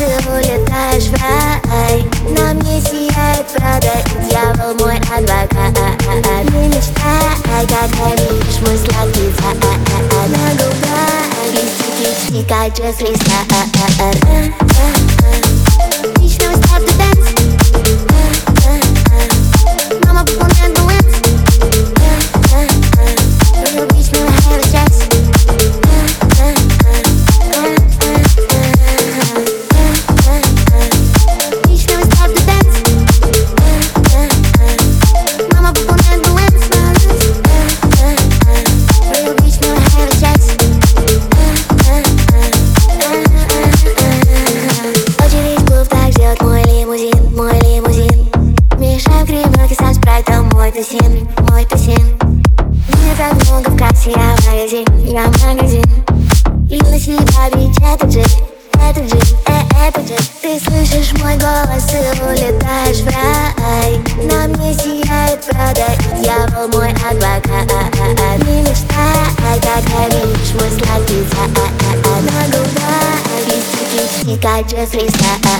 ты улетаешь в рай На мне сияет правда и дьявол мой адвокат. Не мечтай, когда видишь мой сладкий зад. На губах листики стекают через листа магазин, я магазин И на себя бить этот джип, этот джип, э, этот джип Ты слышишь мой голос и улетаешь в рай На мне сияет продай, дьявол мой адвокат Не мечтай, когда видишь мой сладкий зад На губах и стики стекать just restart